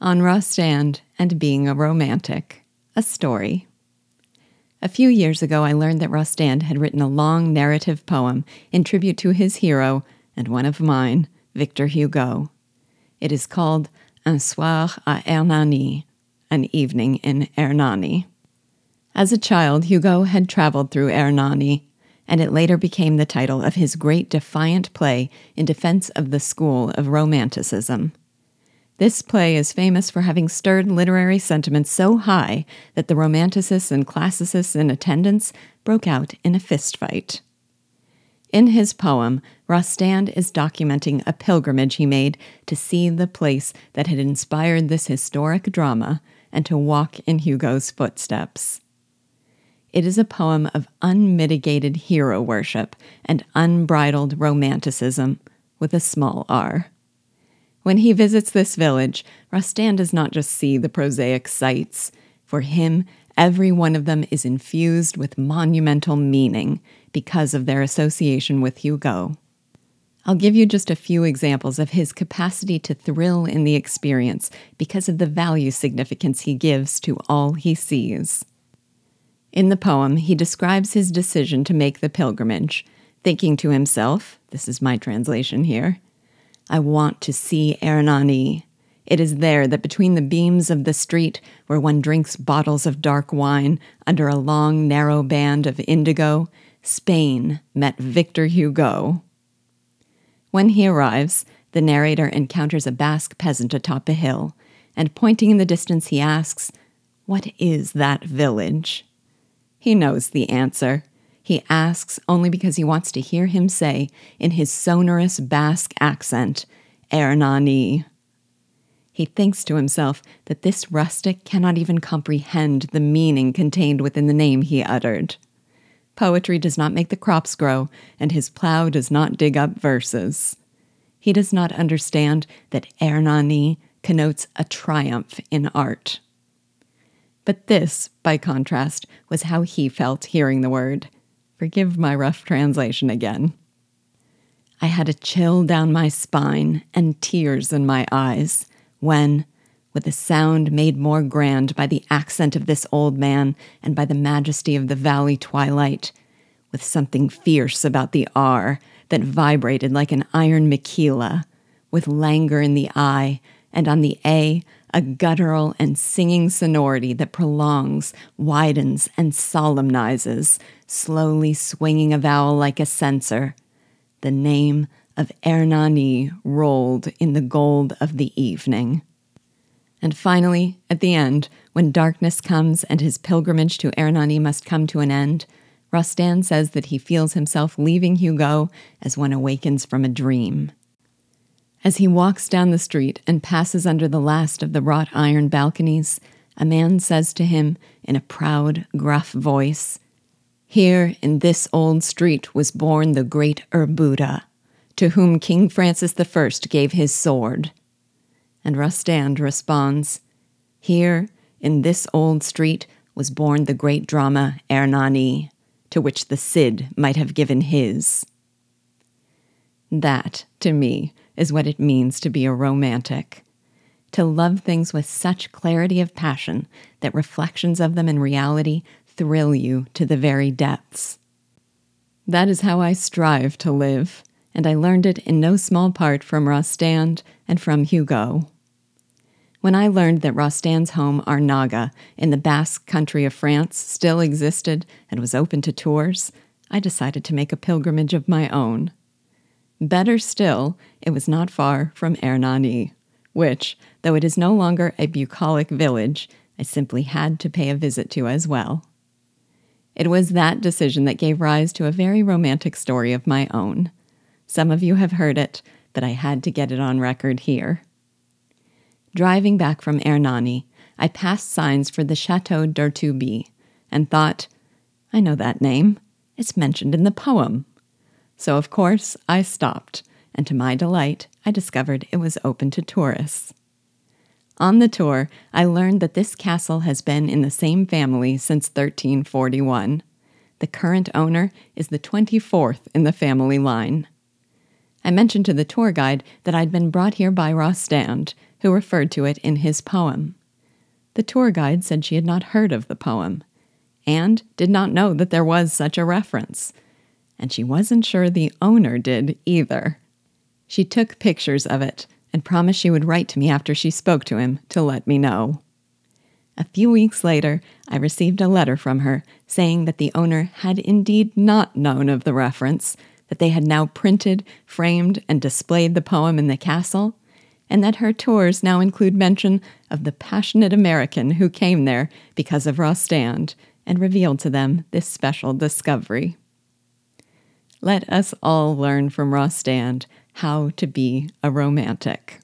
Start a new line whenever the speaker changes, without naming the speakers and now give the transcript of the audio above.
On Rostand and Being a Romantic, a story. A few years ago, I learned that Rostand had written a long narrative poem in tribute to his hero and one of mine, Victor Hugo. It is called Un soir à Hernani, an evening in Hernani. As a child, Hugo had traveled through Hernani, and it later became the title of his great defiant play in defense of the school of Romanticism. This play is famous for having stirred literary sentiments so high that the Romanticists and Classicists in attendance broke out in a fistfight. In his poem, Rostand is documenting a pilgrimage he made to see the place that had inspired this historic drama and to walk in Hugo's footsteps. It is a poem of unmitigated hero worship and unbridled romanticism with a small r. When he visits this village, Rostand does not just see the prosaic sights. For him, every one of them is infused with monumental meaning because of their association with Hugo. I'll give you just a few examples of his capacity to thrill in the experience because of the value significance he gives to all he sees. In the poem, he describes his decision to make the pilgrimage, thinking to himself, this is my translation here, I want to see Hernani. It is there that between the beams of the street, where one drinks bottles of dark wine under a long, narrow band of indigo, Spain met Victor Hugo. When he arrives, the narrator encounters a Basque peasant atop a hill, and pointing in the distance, he asks, What is that village? He knows the answer. He asks only because he wants to hear him say, in his sonorous Basque accent, Hernani. He thinks to himself that this rustic cannot even comprehend the meaning contained within the name he uttered. Poetry does not make the crops grow, and his plow does not dig up verses. He does not understand that Hernani connotes a triumph in art. But this, by contrast, was how he felt hearing the word. Forgive my rough translation again. I had a chill down my spine and tears in my eyes when, with a sound made more grand by the accent of this old man and by the majesty of the valley twilight, with something fierce about the R that vibrated like an iron makhila, with languor in the I, and on the A, a guttural and singing sonority that prolongs, widens, and solemnizes, slowly swinging a vowel like a censer. The name of Hernani rolled in the gold of the evening. And finally, at the end, when darkness comes and his pilgrimage to Hernani must come to an end, Rostand says that he feels himself leaving Hugo as one awakens from a dream. As he walks down the street and passes under the last of the wrought iron balconies, a man says to him in a proud, gruff voice, Here in this old street was born the great Urbieta, to whom King Francis I gave his sword. And Rostand responds, Here in this old street was born the great drama Hernani, to which the Cid might have given his. That, to me, is what it means to be a romantic. To love things with such clarity of passion that reflections of them in reality thrill you to the very depths. That is how I strive to live, and I learned it in no small part from Rostand and from Hugo. When I learned that Rostand's home, Arnaga, in the Basque country of France, still existed and was open to tours, I decided to make a pilgrimage of my own. Better still, it was not far from Ernani, which, though it is no longer a bucolic village, I simply had to pay a visit to as well. It was that decision that gave rise to a very romantic story of my own. Some of you have heard it, but I had to get it on record here. Driving back from Ernani, I passed signs for the Chateau d'Urtubie and thought, I know that name. It's mentioned in the poem. So, of course, I stopped, and to my delight, I discovered it was open to tourists. On the tour, I learned that this castle has been in the same family since 1341. The current owner is the 24th in the family line. I mentioned to the tour guide that I'd been brought here by Rostand, who referred to it in his poem. The tour guide said she had not heard of the poem and did not know that there was such a reference. And she wasn't sure the owner did either. She took pictures of it and promised she would write to me after she spoke to him to let me know. A few weeks later, I received a letter from her saying that the owner had indeed not known of the reference, that they had now printed, framed, and displayed the poem in the castle, and that her tours now include mention of the passionate American who came there because of Rostand and revealed to them this special discovery. Let us all learn from Rostand how to be a romantic.